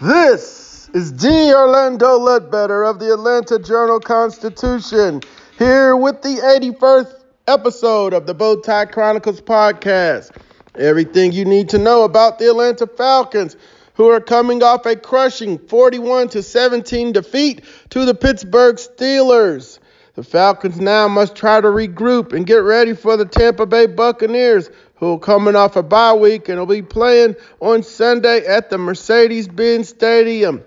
This is D. Orlando Ledbetter of the Atlanta Journal Constitution, here with the 81st episode of the Bowtie Chronicles podcast. Everything you need to know about the Atlanta Falcons, who are coming off a crushing 41 to 17 defeat to the Pittsburgh Steelers. The Falcons now must try to regroup and get ready for the Tampa Bay Buccaneers, who are coming off a bye week and will be playing on Sunday at the Mercedes-Benz Stadium.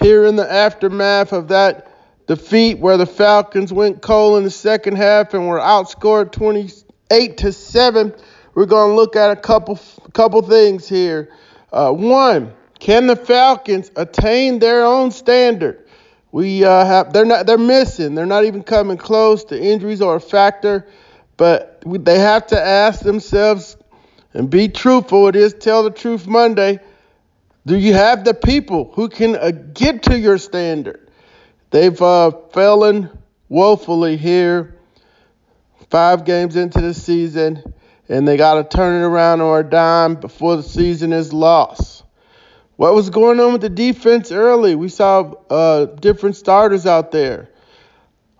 Here in the aftermath of that defeat where the Falcons went cold in the second half and were outscored 28 to 7, we're going to look at a couple couple things here. Uh, one, can the Falcons attain their own standard? We uh, have they're not they're missing. They're not even coming close. The injuries are a factor, but they have to ask themselves and be truthful. It is tell the truth Monday. Do you have the people who can uh, get to your standard? They've uh, fallen woefully here. Five games into the season, and they got to turn it around or a dime before the season is lost. What was going on with the defense early? We saw uh, different starters out there.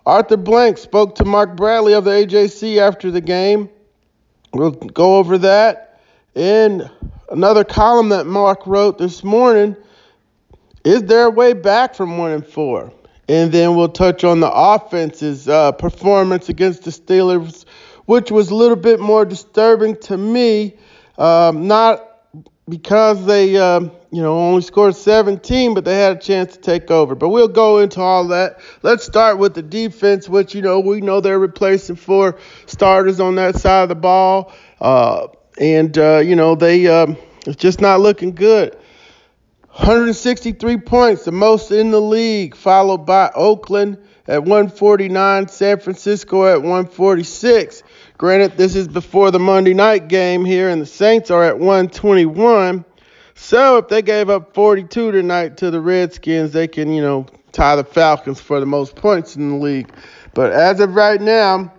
Arthur Blank spoke to Mark Bradley of the AJC after the game. We'll go over that. And another column that Mark wrote this morning is there a way back from one and four? And then we'll touch on the offense's uh, performance against the Steelers, which was a little bit more disturbing to me. Um, not because they, um, you know, only scored 17, but they had a chance to take over. But we'll go into all that. Let's start with the defense, which, you know, we know they're replacing four starters on that side of the ball. Uh, and, uh, you know, they, um, it's just not looking good. 163 points, the most in the league, followed by Oakland at 149, San Francisco at 146. Granted, this is before the Monday night game here, and the Saints are at 121. So if they gave up 42 tonight to the Redskins, they can, you know, tie the Falcons for the most points in the league. But as of right now,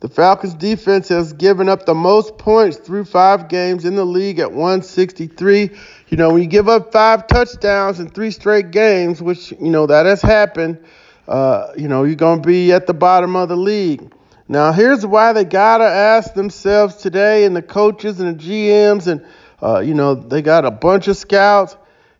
the Falcons defense has given up the most points through five games in the league at 163. You know, when you give up five touchdowns in three straight games, which, you know, that has happened, uh, you know, you're going to be at the bottom of the league. Now, here's why they got to ask themselves today, and the coaches and the GMs, and, uh, you know, they got a bunch of scouts.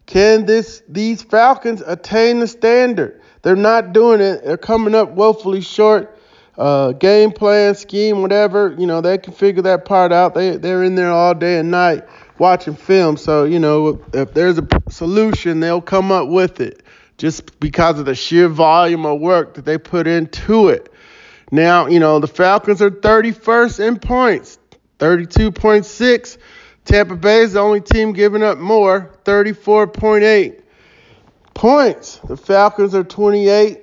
Can this these Falcons attain the standard? They're not doing it. They're coming up woefully short. Uh, game plan, scheme, whatever, you know, they can figure that part out. They they're in there all day and night watching film. So, you know, if there's a solution, they'll come up with it just because of the sheer volume of work that they put into it. Now, you know, the Falcons are 31st in points, 32.6. Tampa Bay is the only team giving up more, 34.8 points. The Falcons are 28.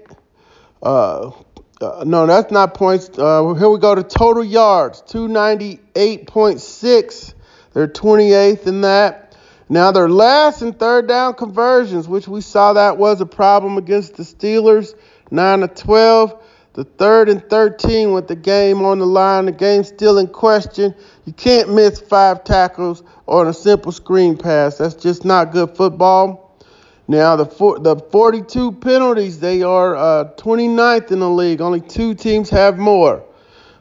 Uh, uh, no, that's not points. Uh, here we go to total yards, 298.6. They're 28th in that. Now they're last in third down conversions, which we saw that was a problem against the Steelers, 9 to 12. The third and 13 with the game on the line, the game still in question. You can't miss five tackles on a simple screen pass. That's just not good football. Now, the four, the 42 penalties, they are uh, 29th in the league. Only two teams have more.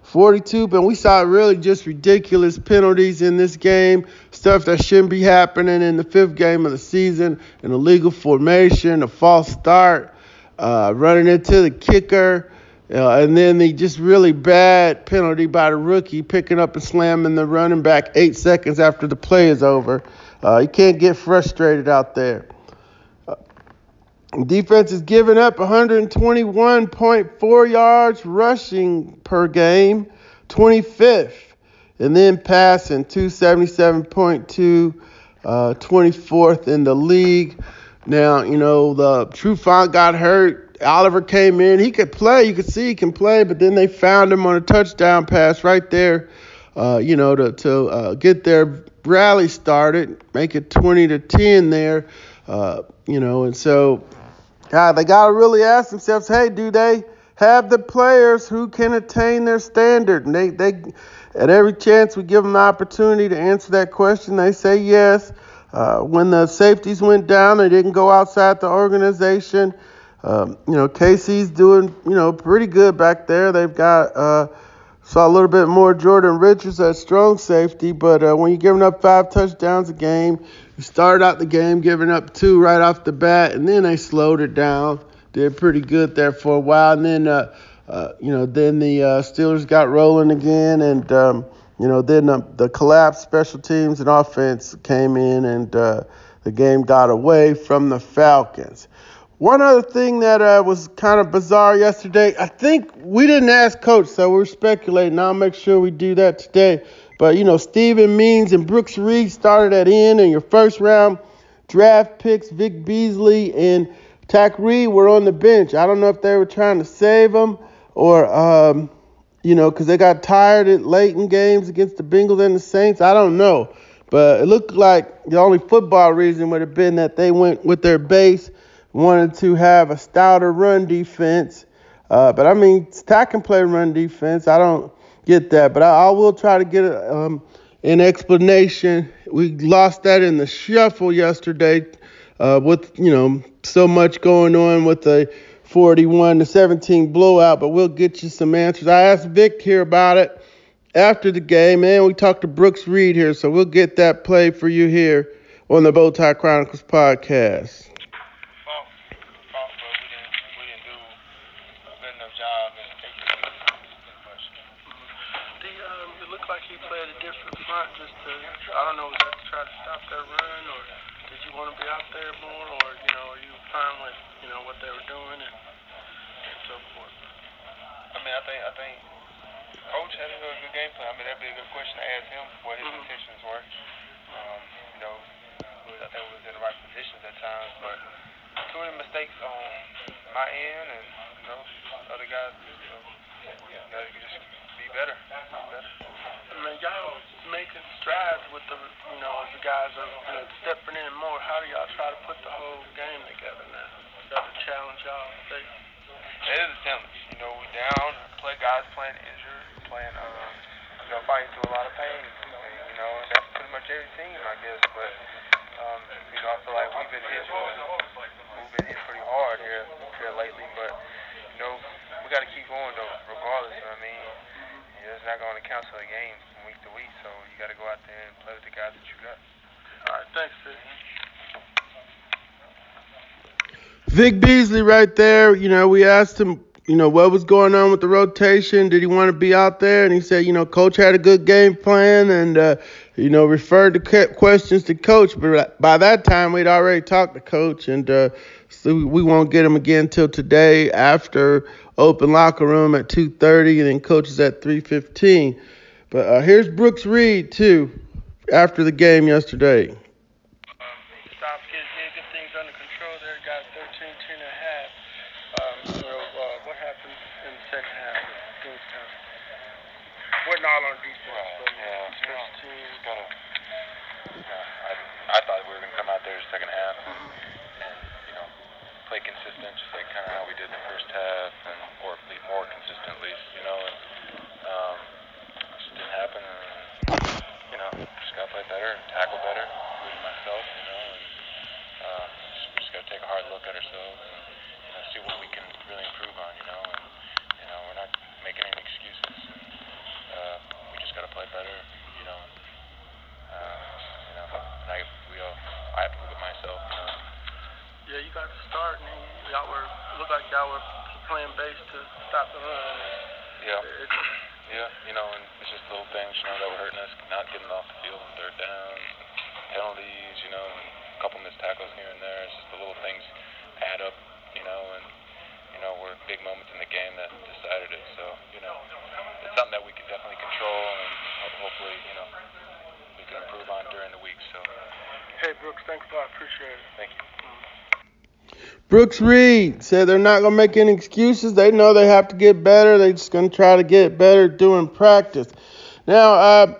42, but we saw really just ridiculous penalties in this game. Stuff that shouldn't be happening in the fifth game of the season. An illegal formation, a false start, uh, running into the kicker. Uh, and then the just really bad penalty by the rookie picking up and slamming the running back eight seconds after the play is over. Uh, you can't get frustrated out there. Uh, defense is giving up 121.4 yards rushing per game, 25th and then passing 277.2, uh, 24th in the league. Now, you know, the true Trufant got hurt. Oliver came in. He could play. You could see he can play, but then they found him on a touchdown pass right there, uh, you know, to, to uh, get their rally started, make it 20 to 10 there, uh, you know, and so God, they got to really ask themselves, hey, do they have the players who can attain their standard? And they, they, at every chance we give them the opportunity to answer that question, they say yes. Uh, when the safeties went down, they didn't go outside the organization. Um, you know, Kazee's doing, you know, pretty good back there. They've got uh, saw a little bit more Jordan Richards at strong safety, but uh, when you're giving up five touchdowns a game, you started out the game giving up two right off the bat, and then they slowed it down. Did pretty good there for a while, and then uh, uh, you know, then the uh, Steelers got rolling again, and um, you know, then the, the collapse special teams and offense came in, and uh, the game got away from the Falcons. One other thing that uh, was kind of bizarre yesterday, I think we didn't ask Coach, so we're speculating. I'll make sure we do that today. But, you know, Steven Means and Brooks Reed started at end, and your first round draft picks, Vic Beasley and Takk Reed, were on the bench. I don't know if they were trying to save them or, um, you know, because they got tired at late in games against the Bengals and the Saints. I don't know. But it looked like the only football reason would have been that they went with their base wanted to have a stouter run defense. Uh, but I mean, Takk can play run defense. I don't get that, but I, I will try to get um, an explanation. We lost that in the shuffle yesterday uh, with you know so much going on with the 41 to 17 blowout. But we'll get you some answers. I asked Vic here about it after the game, and we talked to Brooks Reed here, so we'll get that play for you here on the Bowtie Chronicles podcast. I don't know, was that to try to stop that run, or did you want to be out there more, or you know, are you fine with you know what they were doing and, and so forth? I mean, I think I think coach had a good game plan. I mean, that'd be a good question to ask him what his mm-hmm. intentions were. Um, you know, I think we was in the right positions at times, but too many mistakes on my end, and you know, other guys, you know, gotta just be better. Be better. I mean, y'all making strides with the, you know, as the guys are you know, stepping in more. How do y'all try to put the whole game together now? Is that a challenge y'all face? It is a challenge. You know, we down, play guys playing injured, playing, uh, you know, fighting through a lot of pain. You know, that's pretty much every team, I guess. But, um, you know, I feel like we've been hit, we've been hit pretty hard here, here lately. But, you know, we got to keep going though, regardless. I mean, it's not going to cancel a game from week to week, so you got to go out there and play with the guys that you got. All right, thanks, Sid. Vic Beasley right there. You know, we asked him, you know, what was going on with the rotation. Did he want to be out there? And he said, you know, coach had a good game plan and, uh, you know, referred the questions to coach. But by that time, we'd already talked to coach, and uh, so we won't get him again till today after open locker room at 2:30, and then coaches at 3:15. But uh, here's Brooks Reed too after the game yesterday. Wasn't all on defense, but yeah, special teams. Gotta, yeah, I, I thought we were gonna come out there the second half and, and you know play consistent, just like kind of how we did the first half, and or be more consistent at least, you know. And um, just didn't happen. And, you know, just gotta play better and tackle better, including myself, you know. And uh, just, we just gotta take a hard look at ourselves and you know see what we can really improve on, you know. And you know, we're not making any excuses. And, uh, we just got to play better, you know. Uh, you know, and I, we all, I have to look at myself, you know. Yeah, you got to start, and y'all were looked like y'all were playing base to stop the run. Yeah. yeah, you know, and it's just little things, you know, that were hurting us, not getting off the field on third down, penalties, you know, and a couple missed tackles here and there. It's just the little things add up, you know, and you you know, were big moments in the game that decided it. So, you know, it's something that we can definitely control and hopefully, you know, we can improve on during the week. So. Hey, Brooks, thanks a lot. Appreciate it. Thank you. Brooks Reed said they're not going to make any excuses. They know they have to get better. They're just going to try to get better doing practice. Now, uh,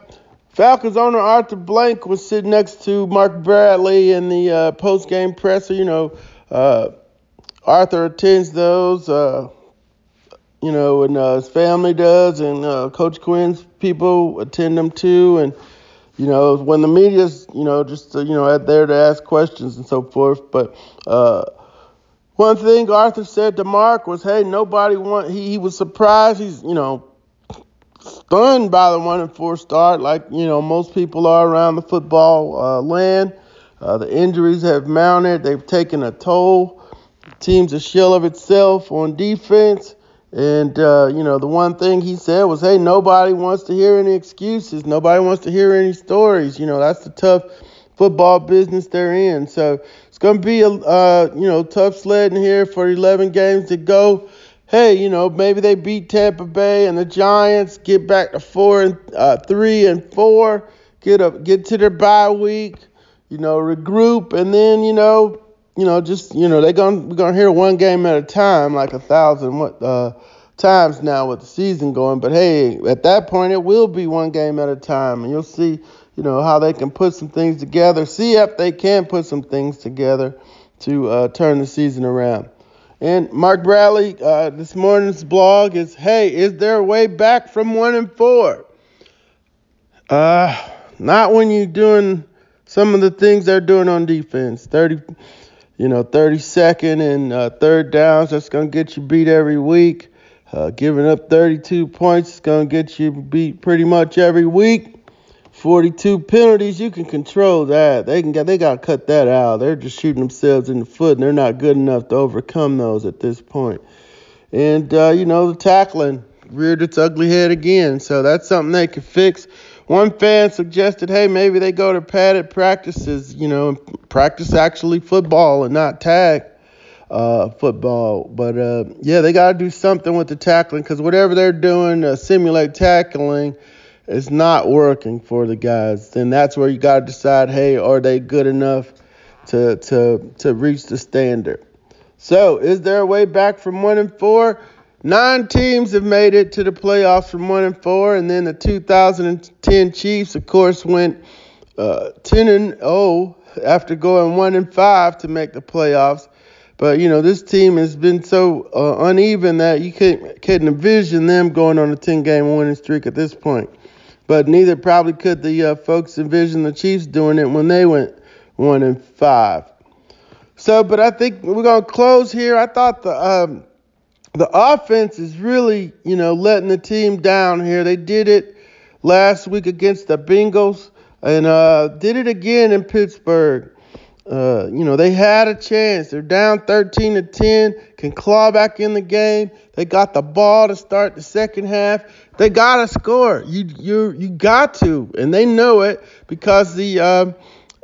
Falcons owner Arthur Blank was sitting next to Mark Bradley in the uh, post game presser. You know, uh, Arthur attends those, uh, you know, and uh, his family does, and uh, Coach Quinn's people attend them too. And, you know, when the media's, you know, just, you know, out there to ask questions and so forth. But, one thing Arthur said to Mark was, "Hey, nobody want." He, he was surprised. He's you know stunned by the one and four start, like you know most people are around the football uh, land. Uh, the injuries have mounted. They've taken a toll. The team's a shell of itself on defense. And uh, you know the one thing he said was, "Hey, nobody wants to hear any excuses. Nobody wants to hear any stories. You know that's the tough football business they're in. So it's going to be a uh, you know tough sledding here for 11 games to go. Hey, you know maybe they beat Tampa Bay and the Giants, get back to four and uh, three and four, get up, get to their bye week, you know regroup, and then you know you know just you know they're gonna we're gonna hear one game at a time, like a thousand what. Uh, times now with the season going. But hey, at that point, it will be one game at a time, and you'll see you know, how they can put some things together, see if they can put some things together to uh, turn the season around. And Mark Bradley, uh, this morning's blog is, hey, is there a way back from one and four? Uh, not when you're doing some of the things they're doing on defense. 30, you know, 32nd and uh, third downs, that's going to get you beat every week. Uh, giving up 32 points is going to get you beat pretty much every week. 42 penalties, you can control that. They can get, they got to cut that out. They're just shooting themselves in the foot, and they're not good enough to overcome those at this point. And uh, you know the tackling reared its ugly head again, so that's something they could fix. One fan suggested, hey, maybe they go to padded practices, you know, practice actually football and not tag uh, football. But uh, yeah, they got to do something with the tackling because whatever they're doing, uh, simulate tackling it's not working for the guys, then that's where you got to decide, hey, are they good enough to to to reach the standard? So, is there a way back from one and four? Nine teams have made it to the playoffs from one and four, and then the 2010 Chiefs, of course, went uh, 10 and 0 after going one and five to make the playoffs. But you know, this team has been so uh, uneven that you couldn't, couldn't envision them going on a 10-game winning streak at this point but neither probably could the uh, folks envision the Chiefs doing it when they went one and five. So, but I think we're gonna close here. I thought the um, the offense is really, you know, letting the team down here. They did it last week against the Bengals and uh, did it again in Pittsburgh. Uh, you know, they had a chance. They're down 13 to 10, can claw back in the game. They got the ball to start the second half. They gotta score. You you you got to, and they know it because the uh,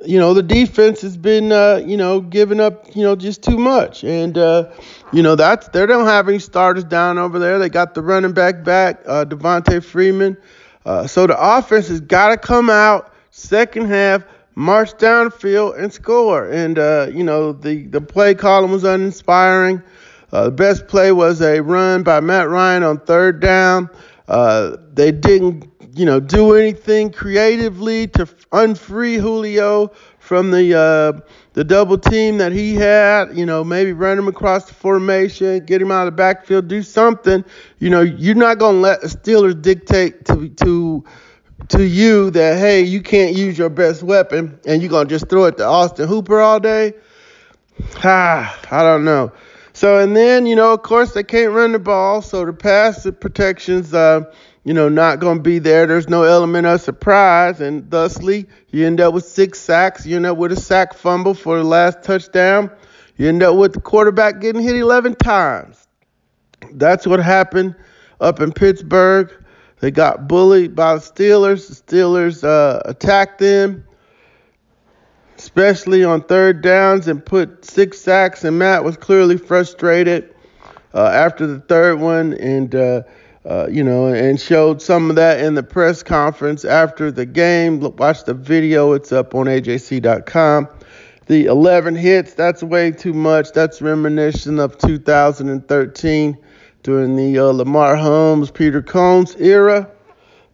you know the defense has been uh, you know giving up you know just too much, and uh, you know that's they don't have any starters down over there. They got the running back back, uh, Devonta Freeman. Uh, so the offense has got to come out second half march downfield and score. And uh, you know the the play column was uninspiring. Uh, the best play was a run by Matt Ryan on third down. Uh, they didn't, you know, do anything creatively to unfree Julio from the uh, the double team that he had. You know, maybe run him across the formation, get him out of the backfield, do something. You know, you're not gonna let the Steelers dictate to to to you that hey, you can't use your best weapon and you're gonna just throw it to Austin Hooper all day. Ah, I don't know. So and then you know, of course, they can't run the ball, so the pass protections, uh, you know, not gonna be there. There's no element of surprise, and thusly, you end up with six sacks. You end up with a sack fumble for the last touchdown. You end up with the quarterback getting hit 11 times. That's what happened up in Pittsburgh. They got bullied by the Steelers. The Steelers uh, attacked them, especially on third downs, and put six sacks. And Matt was clearly frustrated. uh, after the third one, and uh, uh, you know, and showed some of that in the press conference after the game. Watch the video; it's up on AJC.com. The 11 hits, that's way too much. That's reminiscent of 2013 during the uh, Lamar Holmes, Peter Konz era.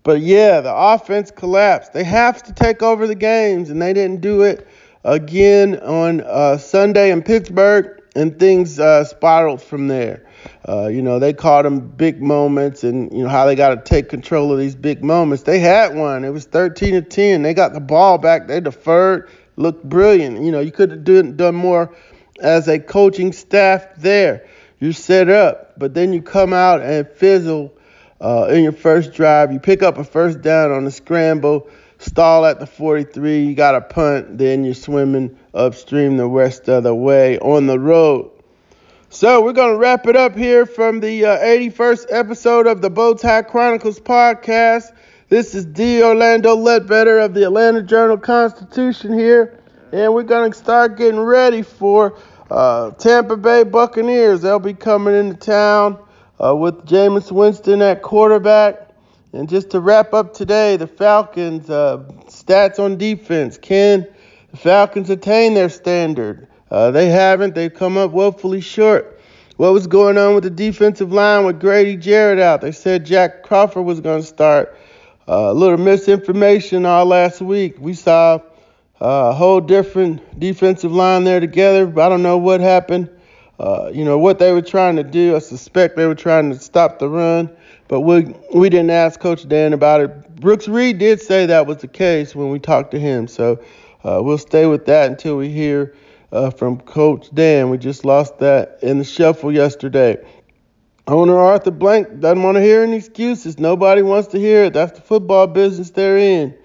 But yeah, the offense collapsed. They have to take over the games, and they didn't do it again on uh, Sunday in Pittsburgh, and things uh, spiraled from there. Uh, you know, they called them big moments, and you know how they got to take control of these big moments. They had one. It was 13 to 10. They got the ball back. They deferred looked brilliant. You know, you could have done, done more as a coaching staff there. You set up, but then you come out and fizzle uh, in your first drive. You pick up a first down on the scramble, stall at the 43. You got a punt, then you're swimming upstream the rest of the way on the road. So we're going to wrap it up here from the uh, 81st episode of the Bowtie Chronicles podcast. This is D. Orlando Ledbetter of the Atlanta Journal Constitution here, and we're going to start getting ready for uh, Tampa Bay Buccaneers. They'll be coming into town uh, with Jameis Winston at quarterback. And just to wrap up today, the Falcons' uh, stats on defense. Can the Falcons attain their standard? Uh, they haven't. They've come up woefully short. What was going on with the defensive line with Grady Jarrett out? They said Jack Crawford was going to start. Uh, a little misinformation all last week. We saw uh, a whole different defensive line there together. But I don't know what happened. Uh, you know what they were trying to do. I suspect they were trying to stop the run, but we we didn't ask Coach Dan about it. Brooks Reed did say that was the case when we talked to him, so uh, we'll stay with that until we hear uh, from Coach Dan. We just lost that in the shuffle yesterday. Owner Arthur Blank doesn't want to hear any excuses. Nobody wants to hear it. That's the football business they're in.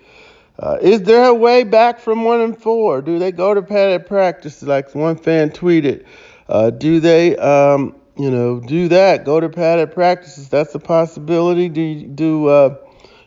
Uh, is there a way back from one and four? Do they go to padded practice like one fan tweeted? Uh, do they, um, you know, do that? Go to padded practices? That's a possibility. Do do uh,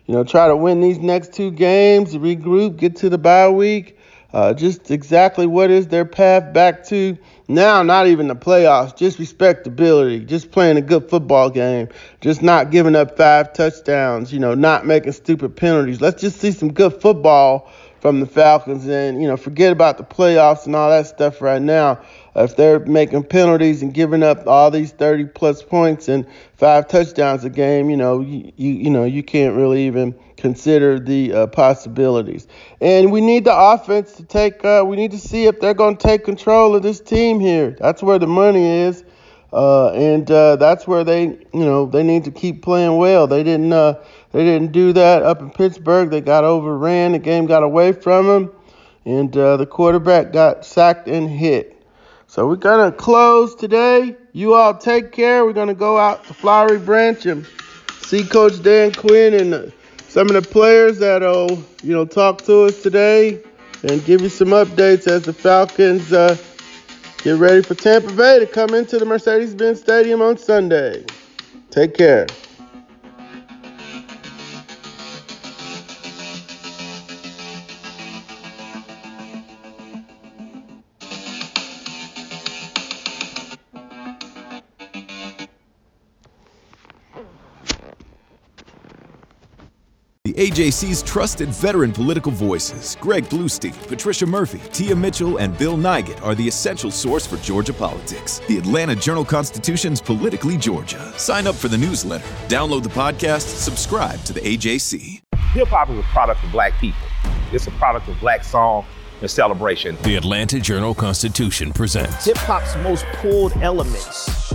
you know try to win these next two games, regroup, get to the bye week? Uh, just exactly what is their path back to now? Not even the playoffs, just respectability, just playing a good football game, just not giving up five touchdowns, you know, not making stupid penalties. Let's just see some good football from the Falcons and, you know, forget about the playoffs and all that stuff right now if they're making penalties and giving up all these 30 plus points and five touchdowns a game, you know, you you, you know you can't really even consider the uh, possibilities. And we need the offense to take. Uh, we need to see if they're going to take control of this team here. That's where the money is. Uh, and uh, that's where they, you know, they need to keep playing well. They didn't, uh, they didn't do that up in Pittsburgh. They got overran. The game got away from them, and uh, the quarterback got sacked and hit. So we're gonna close today. You all take care. We're gonna go out to Flowery Branch and see Coach Dan Quinn and some of the players that'll you know talk to us today and give you some updates as the Falcons uh, get ready for Tampa Bay to come into the Mercedes-Benz Stadium on Sunday. Take care. AJC's trusted veteran political voices, Greg Bluestein, Patricia Murphy, Tia Mitchell, and Bill Nigut, are the essential source for Georgia politics. The Atlanta Journal Constitution's Politically Georgia. Sign up for the newsletter, download the podcast, subscribe to the AJC. Hip hop is a product of black people. It's a product of black song and celebration. The Atlanta Journal Constitution presents Hip hop's most pulled elements